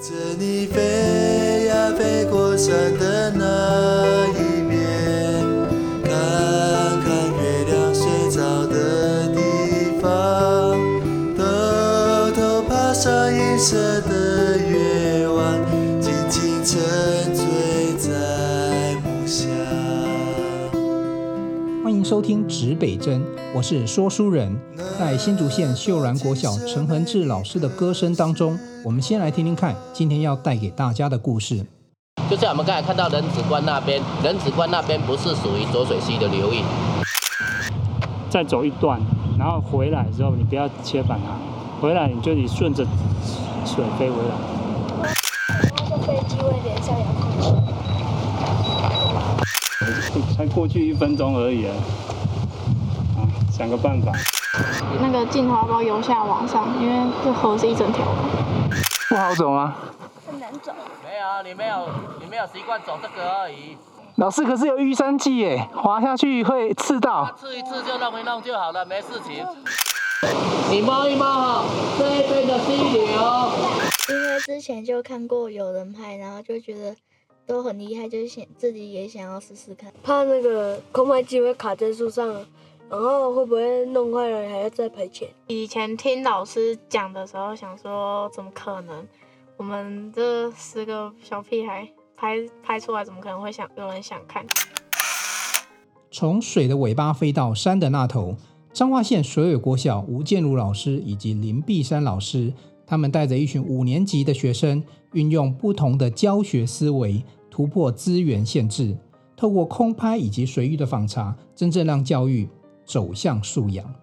着你飞呀飞过山的那一边，看看月亮睡着的地方，偷偷爬上银色的月弯，静静沉醉在梦乡。欢迎收听指北针，我是说书人，在新竹县秀兰国小陈恒志老师的歌声当中。我们先来听听看，今天要带给大家的故事。就像我们刚才看到仁子关那边，仁子关那边不是属于浊水溪的流域。再走一段，然后回来之后，你不要切反它，回来你就你顺着水飞回来。那个飞机会连上遥控器。才过去一分钟而已啊！啊，想个办法。那个进华包由下往上，因为这河是一整条的。不好走吗？很难走。没有，你没有，你没有习惯走这个而已。老师可是有淤山剂耶，滑下去会刺到。刺一次就弄一弄就好了，没事情。你摸一摸哈，这一边的溪流。因为之前就看过有人拍，然后就觉得都很厉害，就想自己也想要试试看。怕那个空拍机会卡在树上。然后会不会弄坏了还要再赔钱？以前听老师讲的时候，想说怎么可能？我们这十个小屁孩拍拍出来，怎么可能会想有人想看？从水的尾巴飞到山的那头，彰化县水尾国小吴建儒老师以及林碧山老师，他们带着一群五年级的学生，运用不同的教学思维，突破资源限制，透过空拍以及水域的访查，真正让教育。走向素养。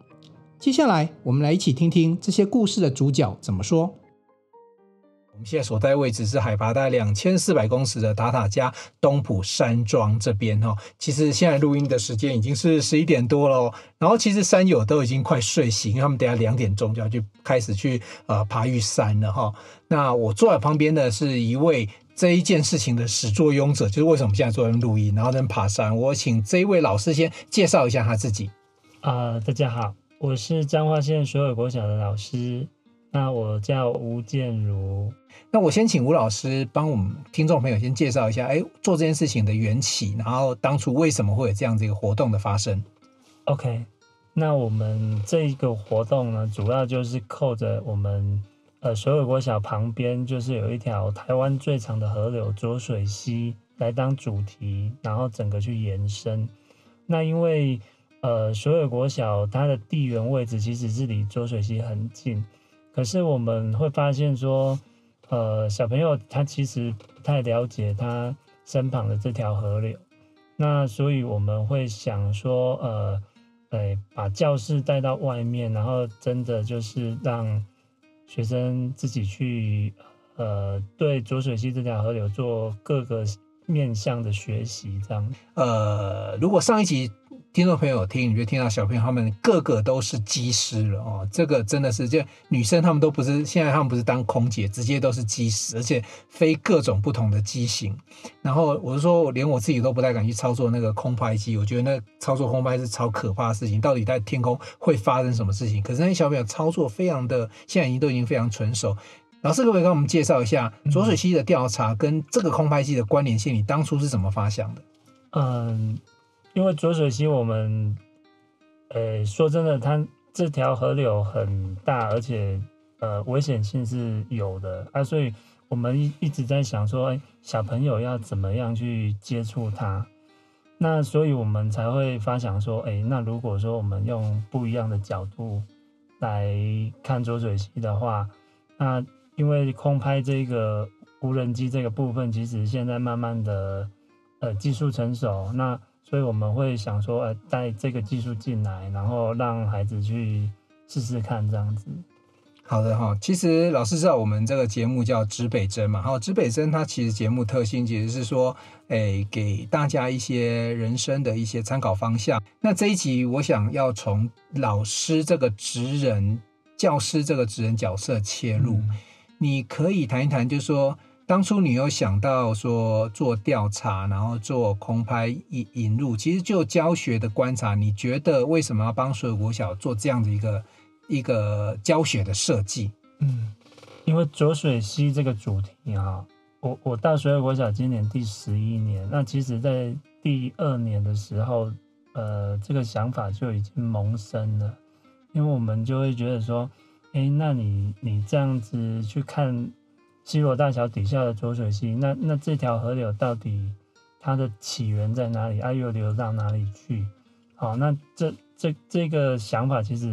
接下来，我们来一起听听这些故事的主角怎么说。我们现在所在位置是海拔大概两千四百公尺的塔塔加东埔山庄这边哈。其实现在录音的时间已经是十一点多了，然后其实山友都已经快睡醒，他们等下两点钟就要去开始去呃爬玉山了哈。那我坐在旁边的是一位。这一件事情的始作俑者，就是为什么现在坐在录音，然后在爬山。我请这一位老师先介绍一下他自己。啊、呃，大家好，我是彰化县水尾国小的老师，那我叫吴建如。那我先请吴老师帮我们听众朋友先介绍一下，哎，做这件事情的缘起，然后当初为什么会有这样子一个活动的发生？OK，那我们这一个活动呢，主要就是扣着我们。呃，水尾国小旁边就是有一条台湾最长的河流浊水溪来当主题，然后整个去延伸。那因为呃，所有国小它的地缘位置其实是离浊水溪很近，可是我们会发现说，呃，小朋友他其实不太了解他身旁的这条河流，那所以我们会想说，呃，呃，把教室带到外面，然后真的就是让。学生自己去，呃，对浊水溪这条河流做各个面向的学习，这样。呃，如果上一集。听众朋友听，你就听到小朋友他们个个都是机师了哦，这个真的是，就女生他们都不是，现在他们不是当空姐，直接都是机师，而且飞各种不同的机型。然后我是说，我连我自己都不太敢去操作那个空拍机，我觉得那操作空拍是超可怕的事情，到底在天空会发生什么事情？可是那些小朋友操作非常的，现在已经都已经非常纯熟。老师可不可以跟我们介绍一下浊水溪的调查跟这个空拍机的关联性？你当初是怎么发想的？嗯。因为浊水溪，我们，呃，说真的，它这条河流很大，而且，呃，危险性是有的啊，所以我们一一直在想说，哎，小朋友要怎么样去接触它？那所以我们才会发想说，哎，那如果说我们用不一样的角度来看浊水溪的话，那因为空拍这个无人机这个部分，其实现在慢慢的，呃，技术成熟，那。所以我们会想说，呃，带这个技术进来，然后让孩子去试试看这样子。好的哈，其实老师知道我们这个节目叫指北针嘛，好，指北针它其实节目特性其实是说，诶，给大家一些人生的一些参考方向。那这一集我想要从老师这个职人、教师这个职人角色切入，嗯、你可以谈一谈，就是说。当初你有想到说做调查，然后做空拍引引入，其实就教学的观察，你觉得为什么要帮水尾国小做这样的一个一个教学的设计？嗯，因为浊水溪这个主题啊，我我到水尾国小今年第十一年，那其实在第二年的时候，呃，这个想法就已经萌生了，因为我们就会觉得说，哎，那你你这样子去看西螺大桥底下的浊水溪，那那这条河流到底它的起源在哪里？啊，又流到哪里去？好，那这这这个想法其实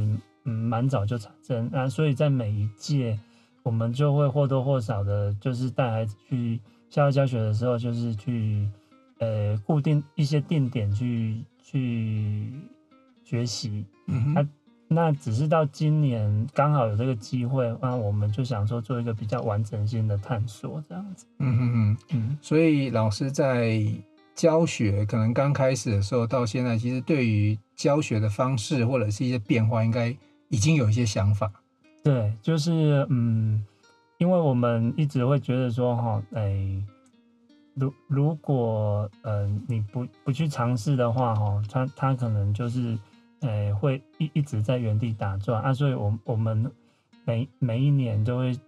嗯蛮早就产生啊，所以在每一届我们就会或多或少的，就是带孩子去校外教学的时候，就是去呃固定一些定点去去学习。嗯哼。啊，那只是到今年刚好有这个机会，那我们就想说做一个比较完整性的探索，这样子。嗯哼哼。嗯，所以老师在。教学可能刚开始的时候，到现在其实对于教学的方式或者是一些变化，应该已经有一些想法。对，就是嗯，因为我们一直会觉得说哈，哎，如如果呃你不不去尝试的话哈，他他可能就是哎会一一直在原地打转啊，所以我我们每每一年都会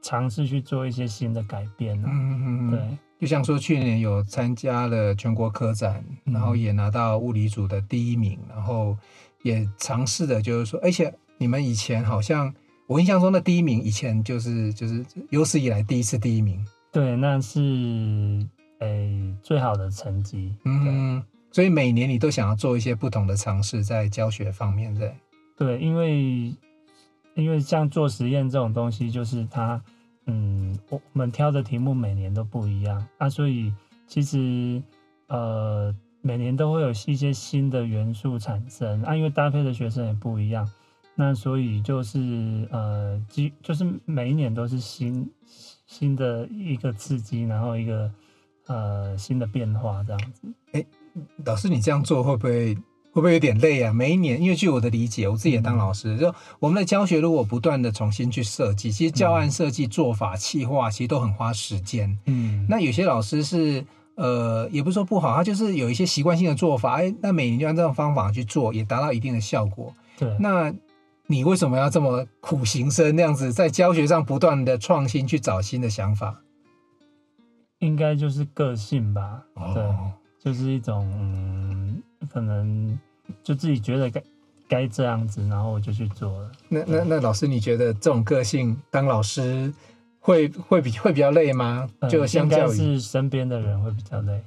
尝试去做一些新的改变呢。嗯嗯嗯，对。就像说去年有参加了全国科展，然后也拿到物理组的第一名，然后也尝试的，就是说，而且你们以前好像我印象中的第一名，以前就是就是有史以来第一次第一名。对，那是诶、欸、最好的成绩。嗯，所以每年你都想要做一些不同的尝试，在教学方面，对。对，因为因为像做实验这种东西，就是它。嗯，我我们挑的题目每年都不一样啊，所以其实呃每年都会有一些新的元素产生啊，因为搭配的学生也不一样，那所以就是呃，即就是每一年都是新新的一个刺激，然后一个呃新的变化这样子。哎、欸，老师，你这样做会不会？会不会有点累啊？每一年，因为据我的理解，我自己也当老师，嗯、就我们的教学如果不断的重新去设计，其实教案设计、做法、企划，其实都很花时间。嗯，那有些老师是呃，也不是说不好，他就是有一些习惯性的做法，哎，那每年就按这种方法去做，也达到一定的效果。对，那你为什么要这么苦行僧那样子，在教学上不断的创新，去找新的想法？应该就是个性吧？哦、对，就是一种。嗯可能就自己觉得该该这样子，然后我就去做了。那那那老师，你觉得这种个性当老师会会比会比较累吗？就相较于、嗯、是身边的人会比较累，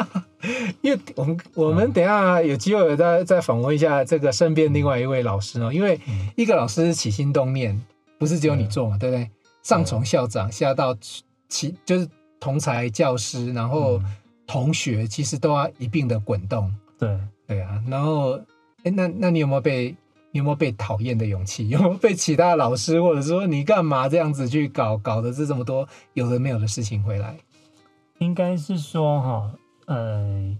因为我们我们等一下有机会再再访问一下这个身边另外一位老师哦。因为一个老师起心动念不是只有你做嘛，对不对？上从校长下到其就是同才教师，然后同学，其实都要一并的滚动。对对啊，然后，哎，那那你有没有被你有没有被讨厌的勇气？有没有被其他老师或者说你干嘛这样子去搞，搞的这这么多有的没有的事情回来？应该是说哈，呃，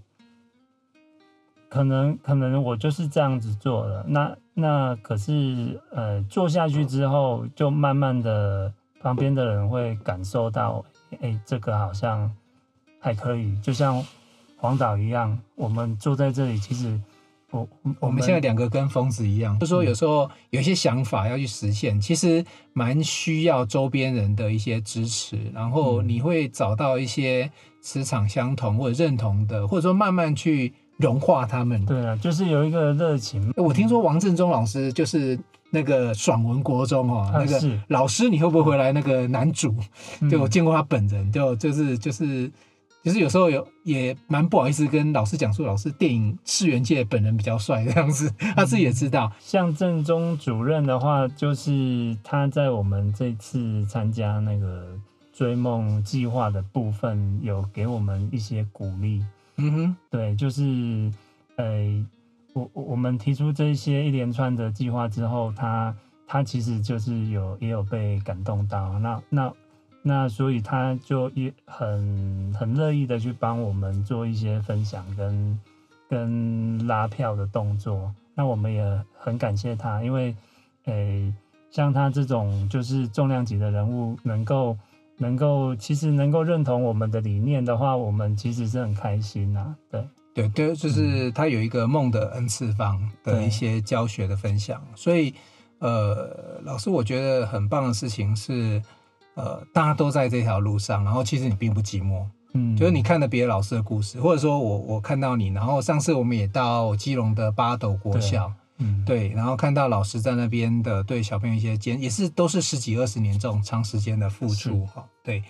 可能可能我就是这样子做了。那那可是呃，做下去之后，就慢慢的旁边的人会感受到，哎，这个好像还可以，就像。黄导一样，我们坐在这里，其实我我，我们现在两个跟疯子一样，就说有时候有一些想法要去实现，其实蛮需要周边人的一些支持，然后你会找到一些磁场相同或者认同的，或者说慢慢去融化他们。对啊，就是有一个热情。我听说王振中老师就是那个爽文国中哦，那个老师，你会不会回来？那个男主，就我见过他本人，就就是就是。其实有时候有也蛮不好意思跟老师讲说，老师电影次元界本人比较帅这样子，他自己也知道。像正中主任的话，就是他在我们这次参加那个追梦计划的部分，有给我们一些鼓励。嗯哼，对，就是呃，我我们提出这些一连串的计划之后，他他其实就是有也有被感动到。那那。那所以他就也很很乐意的去帮我们做一些分享跟跟拉票的动作。那我们也很感谢他，因为诶、欸，像他这种就是重量级的人物，能够能够其实能够认同我们的理念的话，我们其实是很开心呐。对对对，就是他有一个梦的 N 次方的一些教学的分享，所以。呃，老师，我觉得很棒的事情是，呃，大家都在这条路上，然后其实你并不寂寞，嗯，就是你看了别的老师的故事，或者说我我看到你，然后上次我们也到基隆的八斗国校，嗯，对，然后看到老师在那边的对小朋友一些坚，也是都是十几二十年这种长时间的付出，哈，对。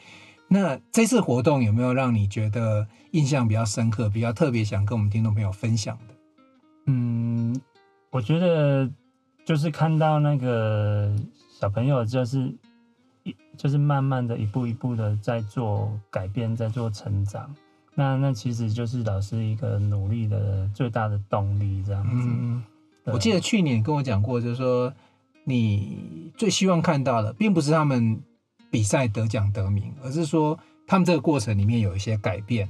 那这次活动有没有让你觉得印象比较深刻、比较特别，想跟我们听众朋友分享的？嗯，我觉得就是看到那个小朋友，就是一就是慢慢的一步一步的在做改变，在做成长。那那其实就是老师一个努力的最大的动力，这样子。嗯，我记得去年跟我讲过，就是说你最希望看到的，并不是他们比赛得奖得名，而是说他们这个过程里面有一些改变。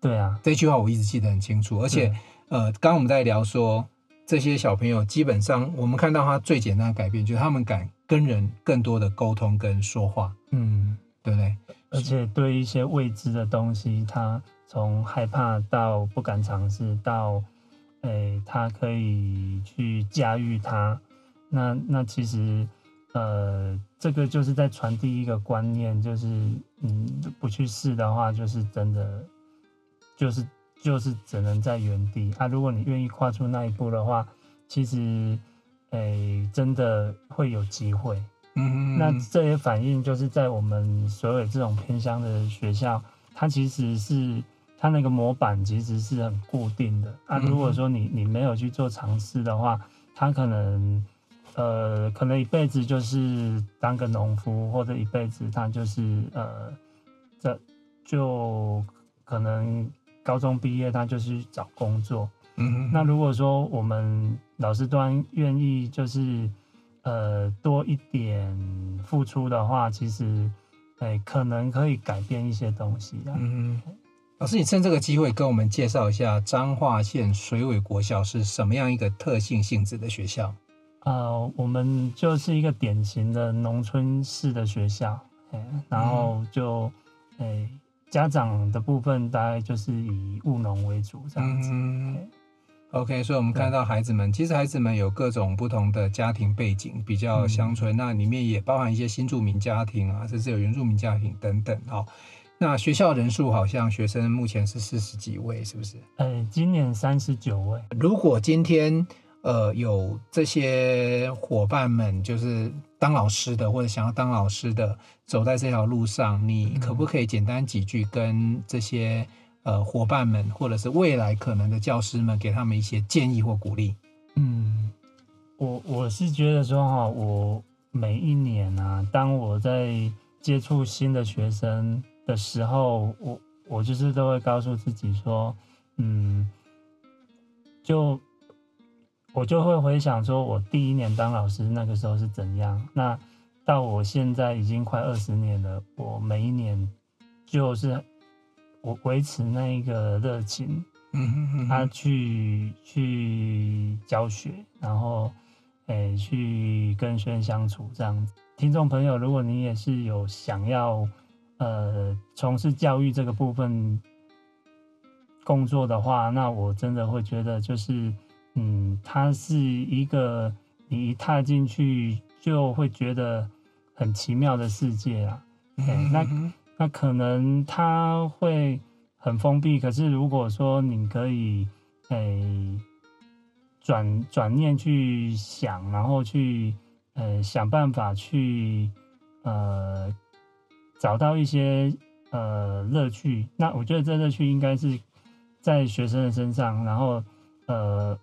对啊，这句话我一直记得很清楚，而且。呃，刚刚我们在聊说，这些小朋友基本上，我们看到他最简单的改变，就是他们敢跟人更多的沟通跟说话，嗯，对不对？而且对一些未知的东西，他从害怕到不敢尝试，到，诶，他可以去驾驭它。那那其实，呃，这个就是在传递一个观念，就是，嗯，不去试的话，就是真的，就是。就是只能在原地啊！如果你愿意跨出那一步的话，其实，诶、欸，真的会有机会。嗯，那这也反映就是在我们所有这种偏乡的学校，它其实是它那个模板其实是很固定的啊。如果说你你没有去做尝试的话，他可能呃，可能一辈子就是当个农夫，或者一辈子他就是呃，这就可能。高中毕业，他就去找工作。嗯哼，那如果说我们老师端愿意，就是呃多一点付出的话，其实哎、欸，可能可以改变一些东西啊。嗯哼，老师，你趁这个机会跟我们介绍一下彰化县水尾国校是什么样一个特性性质的学校？呃，我们就是一个典型的农村式的学校，欸、然后就哎。欸家长的部分大概就是以务农为主这样子。嗯，OK，所以我们看到孩子们，其实孩子们有各种不同的家庭背景，比较乡村，那里面也包含一些新住民家庭啊，甚至有原住民家庭等等。哦，那学校人数好像学生目前是四十几位，是不是？呃，今年三十九位。如果今天呃有这些伙伴们，就是。当老师的或者想要当老师的，走在这条路上，你可不可以简单几句跟这些呃伙伴们，或者是未来可能的教师们，给他们一些建议或鼓励？嗯，我我是觉得说哈，我每一年啊，当我在接触新的学生的时候，我我就是都会告诉自己说，嗯，就。我就会回想说，我第一年当老师那个时候是怎样。那到我现在已经快二十年了，我每一年就是我维持那一个热情，嗯他去去教学，然后诶、欸、去跟学生相处这样子。听众朋友，如果你也是有想要呃从事教育这个部分工作的话，那我真的会觉得就是。嗯，它是一个你一踏进去就会觉得很奇妙的世界啊。欸、那那可能它会很封闭，可是如果说你可以诶转转念去想，然后去呃想办法去呃找到一些呃乐趣，那我觉得这乐趣应该是在学生的身上，然后呃。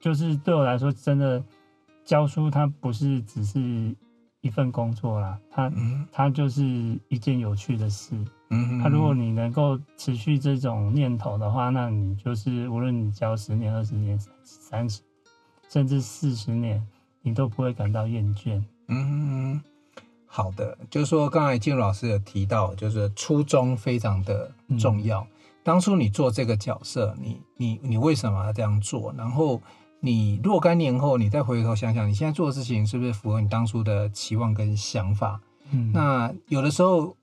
就是对我来说，真的教书它不是只是一份工作啦，它它就是一件有趣的事。嗯，它如果你能够持续这种念头的话，那你就是无论你教十年、二十年、三十，甚至四十年，你都不会感到厌倦。嗯，好的，就是说刚才静茹老师有提到，就是初衷非常的重要。嗯，当初你做这个角色，你你你为什么要这样做？然后。你若干年后，你再回头想想，你现在做的事情是不是符合你当初的期望跟想法？嗯，那有的时候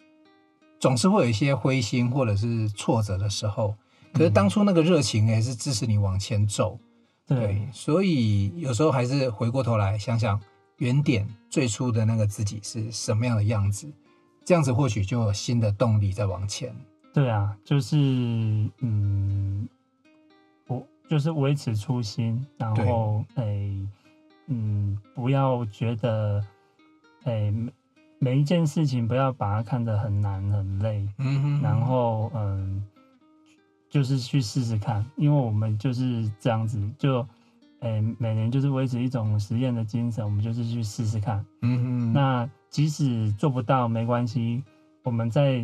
总是会有一些灰心或者是挫折的时候，可是当初那个热情也是支持你往前走。嗯、对，所以有时候还是回过头来想想，原点最初的那个自己是什么样的样子，这样子或许就有新的动力在往前。对啊，就是嗯，我就是维持初心，然后诶、欸，嗯，不要觉得诶。欸每一件事情不要把它看得很难很累，嗯哼，然后嗯，就是去试试看，因为我们就是这样子，就诶、欸，每年就是维持一种实验的精神，我们就是去试试看，嗯哼，那即使做不到没关系，我们再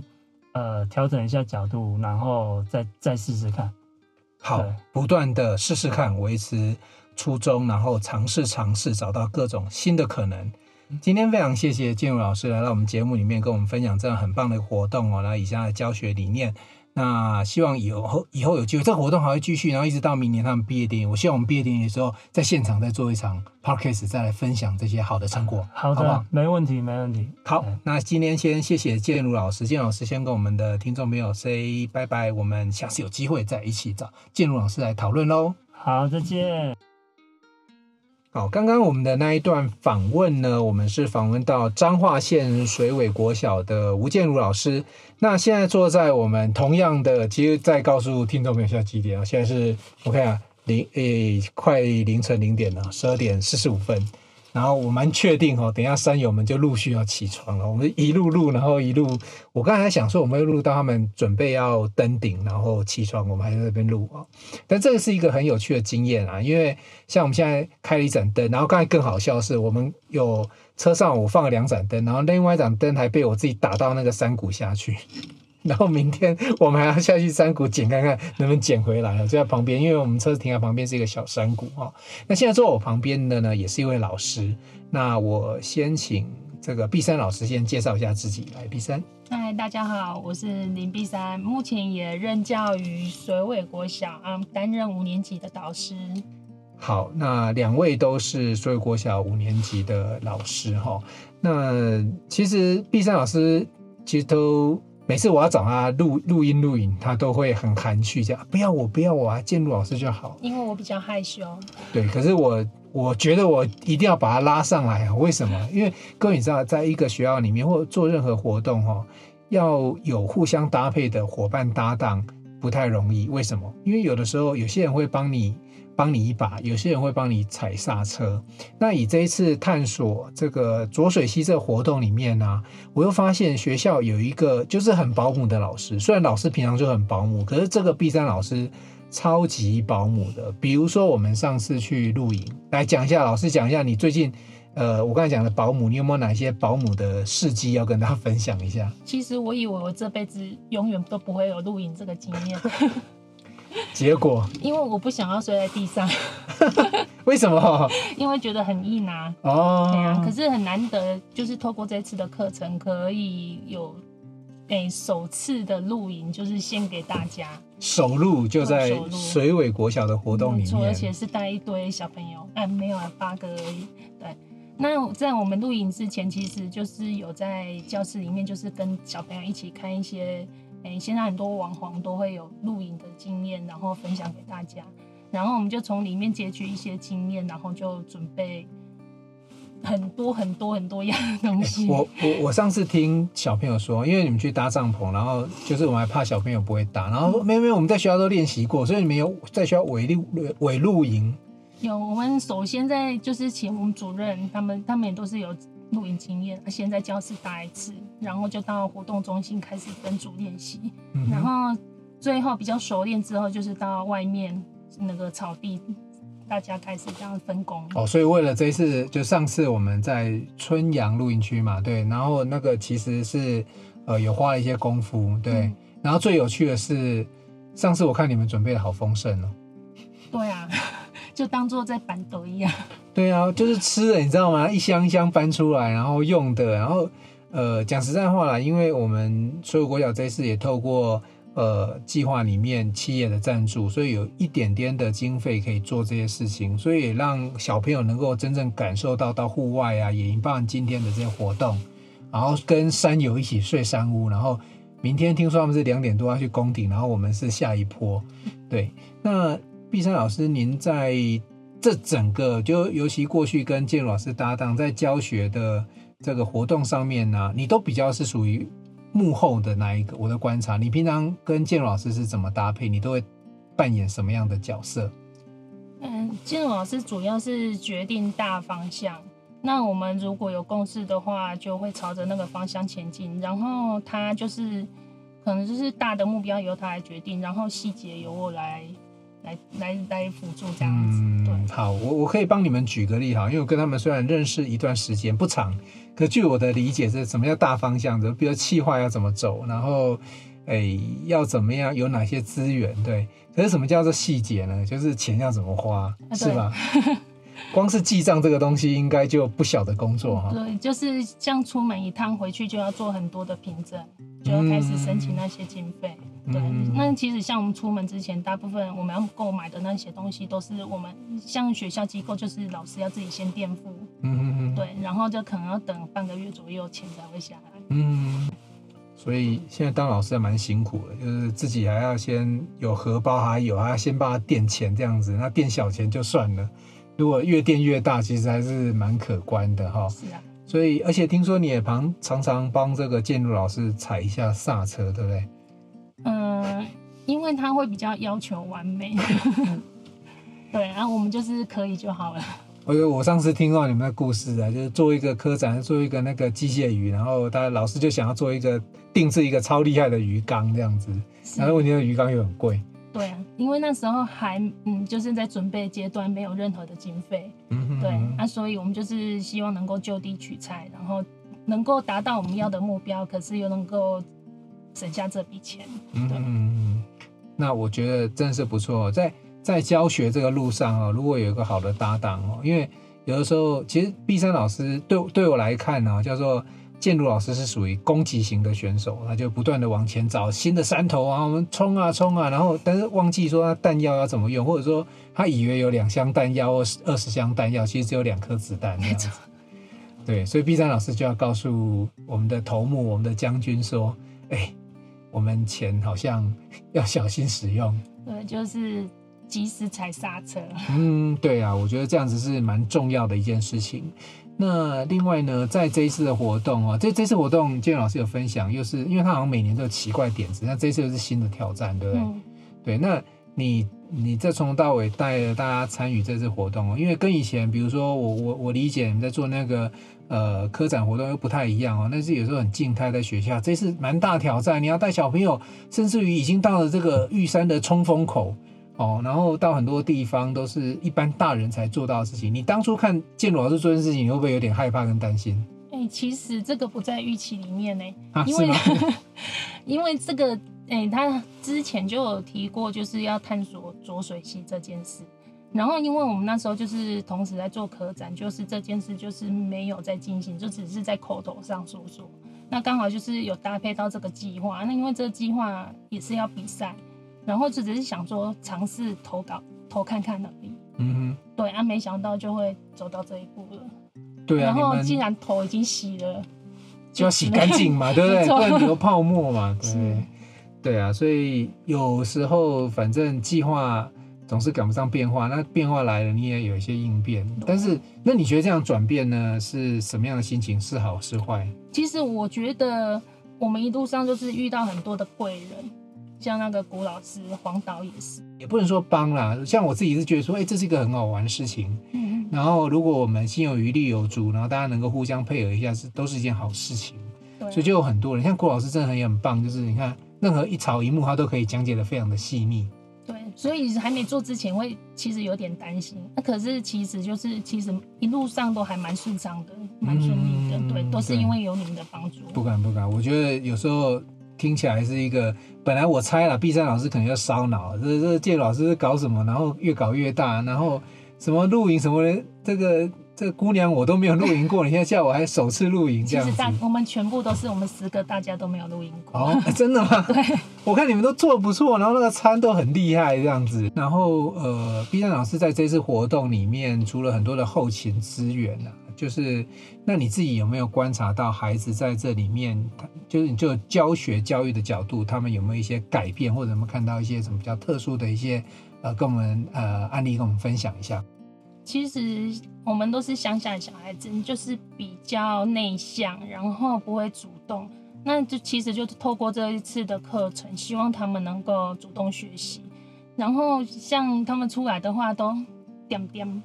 呃调整一下角度，然后再再试试看，好，不断的试试看，维持初衷，然后尝试尝试，找到各种新的可能。今天非常谢谢建茹老师来到我们节目里面跟我们分享这样很棒的活动哦，那以下的教学理念，那希望以后以后有机会，这个活动还会继续，然后一直到明年他们毕业典礼，我希望我们毕业典礼的时候在现场再做一场 podcast 再来分享这些好的成果，好的，好不好？没问题，没问题。好，那今天先谢谢建如老师，建儒老师先跟我们的听众朋友 say 拜拜，我们下次有机会再一起找建如老师来讨论喽。好，再见。好，刚刚我们的那一段访问呢，我们是访问到彰化县水尾国小的吴建儒老师。那现在坐在我们同样的，其实再告诉听众朋友现在几点啊？现在是我看啊，零诶，快凌晨零点了，十二点四十五分。然后我蛮确定哦，等一下山友们就陆续要起床了。我们一路录，然后一路，我刚才想说，我们会录到他们准备要登顶，然后起床，我们还在那边录啊。但这个是一个很有趣的经验啊，因为像我们现在开了一盏灯，然后刚才更好笑的是，我们有车上我放了两盏灯，然后另外一盏灯还被我自己打到那个山谷下去。然后明天我们还要下去山谷捡看看能不能捡回来，就在旁边，因为我们车子停在旁边是一个小山谷哈。那现在坐我旁边的呢，也是一位老师。那我先请这个碧山老师先介绍一下自己，来，碧山。嗨，大家好，我是林碧山，目前也任教于水尾国小啊，担任五年级的导师。好，那两位都是水尾国小五年级的老师哈。那其实碧山老师其实都。每次我要找他录录音录影，他都会很含蓄这样，不要我，不要我啊，建儒老师就好。因为我比较害羞。对，可是我我觉得我一定要把他拉上来啊！为什么？因为各位你知道，在一个学校里面或做任何活动哈，要有互相搭配的伙伴搭档不太容易。为什么？因为有的时候有些人会帮你。帮你一把，有些人会帮你踩刹车。那以这一次探索这个浊水溪这个活动里面呢、啊，我又发现学校有一个就是很保姆的老师。虽然老师平常就很保姆，可是这个 B 三老师超级保姆的。比如说我们上次去露营，来讲一下，老师讲一下你最近，呃，我刚才讲的保姆，你有没有哪些保姆的事迹要跟大家分享一下？其实我以为我这辈子永远都不会有露营这个经验。结果，因为我不想要睡在地上，为什么？因为觉得很硬啊。哦，对啊。可是很难得，就是透过这次的课程，可以有诶、欸、首次的露营，就是献给大家。首露就在水尾国小的活动里面，而且是带一堆小朋友，哎，没有啊，八个而已。对，那在我们露营之前，其实就是有在教室里面，就是跟小朋友一起看一些。哎，现在很多网红都会有露营的经验，然后分享给大家，然后我们就从里面截取一些经验，然后就准备很多很多很多样的东西。我我我上次听小朋友说，因为你们去搭帐篷，然后就是我们还怕小朋友不会搭，然后说没有没有，我们在学校都练习过，所以你们有在学校伪露伪露营。有，我们首先在就是请我们主任，他们他们也都是有。录影经验，先在教室待一次，然后就到活动中心开始分组练习，嗯、然后最后比较熟练之后，就是到外面那个草地，大家开始这样分工。哦，所以为了这一次，就上次我们在春阳露营区嘛，对，然后那个其实是呃有花了一些功夫，对，嗯、然后最有趣的是，上次我看你们准备的好丰盛哦。对啊。就当做在板斗一样，对啊，就是吃的，你知道吗？一箱一箱搬出来，然后用的，然后呃，讲实在话啦，因为我们所有国小这次也透过呃计划里面企业的赞助，所以有一点点的经费可以做这些事情，所以也让小朋友能够真正感受到到户外啊，也包含今天的这些活动，然后跟山友一起睡山屋，然后明天听说他们是两点多要去攻顶，然后我们是下一波，对，那。碧山老师，您在这整个就尤其过去跟建老师搭档在教学的这个活动上面呢、你都比较是属于幕后的那一个。我的观察，你平常跟建老师是怎么搭配？你都会扮演什么样的角色？嗯，建老师主要是决定大方向。那我们如果有共识的话，就会朝着那个方向前进。然后他就是，可能就是大的目标由他来决定，然后细节由我来，来来来辅助这样子。嗯，对，好，我我可以帮你们举个例哈，因为我跟他们虽然认识一段时间不长，可据我的理解是什么叫大方向的，比如气划要怎么走，然后，哎，要怎么样，有哪些资源，对。可是什么叫做细节呢？就是钱要怎么花，啊、是吧？光是记账这个东西，应该就不小的工作哈。对，就是像出门一趟回去就要做很多的凭证，就要开始申请那些经费。嗯、对，那其实像我们出门之前，大部分我们要购买的那些东西，都是我们像学校机构，就是老师要自己先垫付。嗯嗯嗯。对，然后就可能要等半个月左右，钱才会下来。嗯。所以现在当老师还蛮辛苦的，就是自己还要先有荷包，还有还要先帮他垫钱这样子，那垫小钱就算了。如果越垫越大，其实还是蛮可观的哈。是啊。所以，而且听说你也常常常帮这个建筑老师踩一下刹车，对不对？嗯，因为他会比较要求完美。对，然后我们就是可以就好了。我我上次听到你们的故事啊，就是做一个科展，做一个那个机械鱼，然后他老师就想要做一个定制一个超厉害的鱼缸这样子，然后问题那个鱼缸又很贵。对啊，因为那时候还嗯，就是在准备阶段，没有任何的经费。嗯哼，对，那、啊、所以我们就是希望能够就地取材，然后能够达到我们要的目标，可是又能够省下这笔钱。对，嗯，那我觉得真是不错，在在教学这个路上哦，如果有一个好的搭档哦，因为有的时候其实碧山老师对对我来看呢，叫做。建筑老师是属于攻击型的选手，他就不断的往前找新的山头啊，我们冲啊冲啊，然后但是忘记说他弹药要怎么用，或者说他以为有两箱弹药或 二十箱弹药，其实只有两颗子弹这样子。对，所以 B 站老师就要告诉我们的头目、我们的将军说：“哎，我们钱好像要小心使用。”对，就是及时踩刹车。嗯，对啊，我觉得这样子是蛮重要的一件事情。那另外呢，在这一次的活动哦，这这次活动建儒老师有分享，又是因为他好像每年都有奇怪点子，那这次又是新的挑战，对不对？嗯、对，那你你这从头到尾带着大家参与这次活动哦，因为跟以前，比如说我我我理解你们在做那个呃科展活动又不太一样哦，那是有时候很静态在学校，这次蛮大挑战，你要带小朋友，甚至于已经到了这个玉山的冲锋口。哦，然后到很多地方都是一般大人才做到的事情。你当初看建鲁老师做这件事情，你会不会有点害怕跟担心？哎、欸，其实这个不在预期里面呢，啊、因为 因为这个，哎、欸，他之前就有提过，就是要探索浊水溪这件事。然后，因为我们那时候就是同时在做科展，就是这件事就是没有在进行，就只是在口头上说说。那刚好就是有搭配到这个计划，那因为这个计划也是要比赛。然后就只是想说尝试投稿投看看而已，嗯哼，对啊，没想到就会走到这一步了，对啊，然后既然头已经洗了，就要洗干净嘛，对不对？不然留泡沫嘛，对，对啊，所以有时候反正计划总是赶不上变化，那变化来了你也有一些应变，但是那你觉得这样转变呢是什么样的心情？是好是坏？其实我觉得我们一路上就是遇到很多的贵人。像那个古老师黄导也是，也不能说帮啦。像我自己是觉得说，哎、欸，这是一个很好玩的事情。嗯，然后如果我们心有余力有足，然后大家能够互相配合一下，是都是一件好事情。对，所以就有很多人，像郭老师真的很也很棒，就是你看任何一草一木，他都可以讲解的非常的细腻。对，所以还没做之前会其实有点担心，那可是其实就是其实一路上都还蛮顺畅的，蛮顺利的。嗯、对，都是因为有你们的帮助。不敢不敢，我觉得有时候。听起来是一个，本来我猜了，碧山老师可能要烧脑，这这建老师搞什么，然后越搞越大，然后什么露营什么的，这个这个姑娘我都没有露营过，你现在叫我还首次露营这样子。其实大我们全部都是我们十个，大家都没有露营过。哦，真的吗？对，我看你们都做得不错，然后那个餐都很厉害这样子。然后呃，碧山老师在这次活动里面，除了很多的后勤资源呢、啊。就是，那你自己有没有观察到孩子在这里面，就是你就教学教育的角度，他们有没有一些改变，或者有没有看到一些什么比较特殊的一些呃，跟我们呃案例跟我们分享一下？其实我们都是乡下小孩子，就是比较内向，然后不会主动。那就其实就是透过这一次的课程，希望他们能够主动学习。然后像他们出来的话，都点点，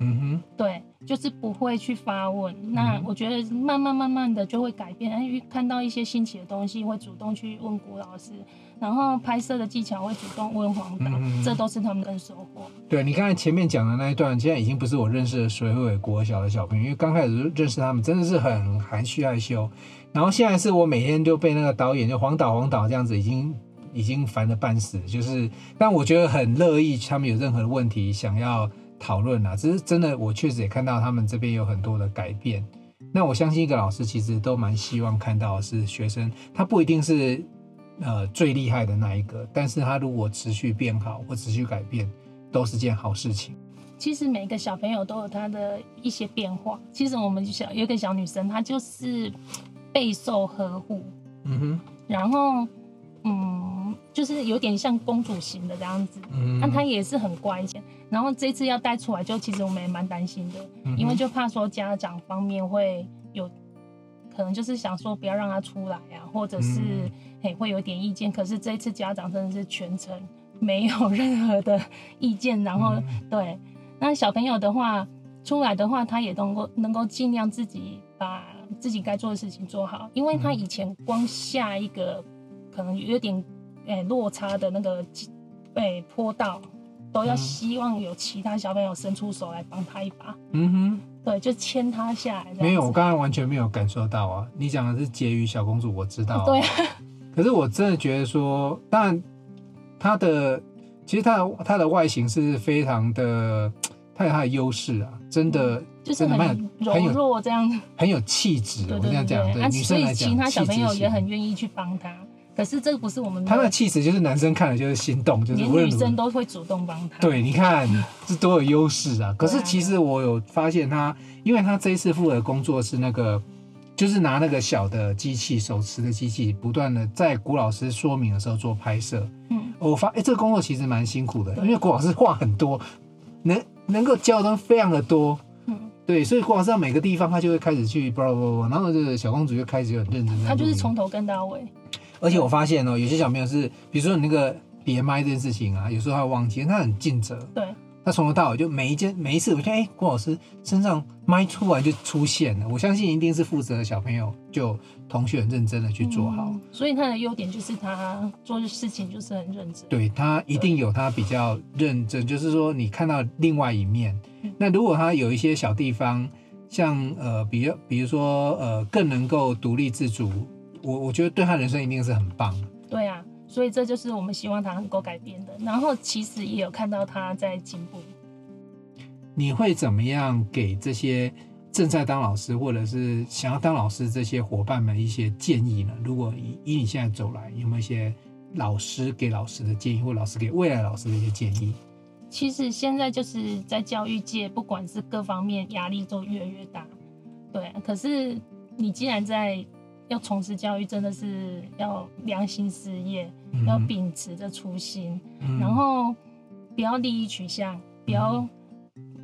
嗯哼，对，就是不会去发问。那我觉得慢慢慢慢的就会改变，因为看到一些新奇的东西，会主动去问古老师。然后拍摄的技巧会主动问黄导，嗯、这都是他们的收获。对，你刚才前面讲的那一段，现在已经不是我认识的水尾国小的小朋友，因为刚开始认识他们真的是很含蓄害羞。然后现在是我每天就被那个导演就黄导黄导这样子，已经已经烦得半死。就是，但我觉得很乐意，他们有任何的问题想要讨论啊。只是真的，我确实也看到他们这边有很多的改变。那我相信一个老师其实都蛮希望看到的是学生，他不一定是。呃，最厉害的那一个，但是他如果持续变好或持续改变，都是件好事情。其实每个小朋友都有他的一些变化。其实我们小有一个小女生，她就是备受呵护，嗯哼，然后嗯，就是有点像公主型的这样子，嗯，那她也是很乖。然后这次要带出来，就其实我们也蛮担心的，嗯，因为就怕说家长方面会有可能就是想说不要让她出来啊，或者是。嗯嘿，会有点意见，可是这一次家长真的是全程没有任何的意见，然后、嗯、对，那小朋友的话出来的话，他也能够能够尽量自己把自己该做的事情做好，因为他以前光下一个可能有点诶落差的那个诶坡道，都要希望有其他小朋友伸出手来帮他一把，嗯哼，对，就牵他下来。没有，我刚刚完全没有感受到啊，你讲的是婕妤小公主，我知道、啊，对。可是我真的觉得说，当然，他的其实他的他的外形是非常的，他有他的优势啊，真的，嗯、就是很柔弱这样，很有气质。我这样讲，对女生来讲，其他小朋友也很愿意去帮他。可是这个不是我们他的气质，就是男生看了就是心动，就是连女生都会主动帮他。对，你看这多有优势啊！可是其实我有发现他，因为他这一次负责的工作是那个。就是拿那个小的机器，手持的机器，不断的在古老师说明的时候做拍摄。嗯，我发，哎、欸，这个工作其实蛮辛苦的，因为古老师话很多，能能够教的东西非常的多。嗯，对，所以古老师在每个地方他就会开始去，然后这个小公主就开始很认真。他就是从头跟到尾。而且我发现哦、喔，有些小朋友是，比如说你那个别麦这件事情啊，有时候他会忘记，他很尽责。对。他从头到尾就每一件每一次，我觉得哎，郭老师身上麦出来就出现了。我相信一定是负责的小朋友，就同学很认真的去做好。嗯、所以他的优点就是他做的事情就是很认真。对，他一定有他比较认真，就是说你看到另外一面。那如果他有一些小地方，像呃，比如比如说呃，更能够独立自主，我我觉得对他人生一定是很棒。对啊。所以这就是我们希望他能够改变的，然后其实也有看到他在进步。你会怎么样给这些正在当老师或者是想要当老师这些伙伴们一些建议呢？如果以以你现在走来，有没有一些老师给老师的建议，或老师给未来老师的一些建议？其实现在就是在教育界，不管是各方面压力都越来越大，对。可是你既然在要从事教育，真的是要良心事业，嗯、要秉持着初心，嗯、然后不要利益取向，不要，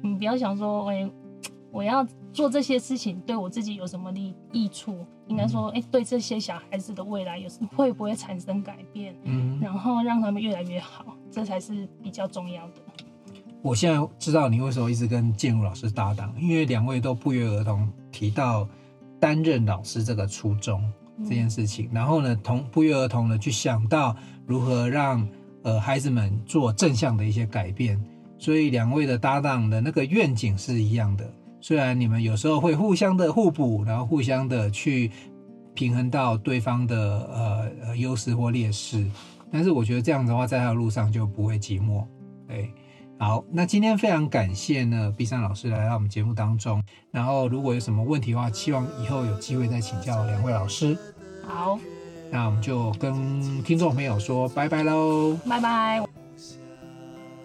嗯，不要想说，哎、欸，我要做这些事情对我自己有什么利益处？嗯、应该说，哎、欸，对这些小孩子的未来有会不会产生改变？嗯，然后让他们越来越好，这才是比较重要的。我现在知道你为什么一直跟建儒老师搭档，因为两位都不约而同提到。担任老师这个初衷这件事情，然后呢，同不约而同的去想到如何让呃孩子们做正向的一些改变，所以两位的搭档的那个愿景是一样的。虽然你们有时候会互相的互补，然后互相的去平衡到对方的呃呃优势或劣势，但是我觉得这样的话，在他的路上就不会寂寞。对。好，那今天非常感谢呢，碧珊老师来到我们节目当中。然后，如果有什么问题的话，希望以后有机会再请教两位老师。好，那我们就跟听众朋友说拜拜喽，拜拜。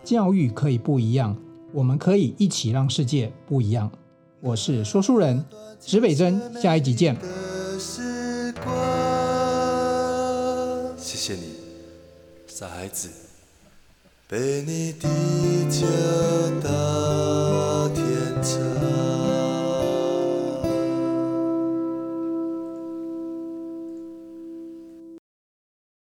教育可以不一样，我们可以一起让世界不一样。我是说书人石北针，下一集见。谢谢你，傻孩子。陪你地久到天长。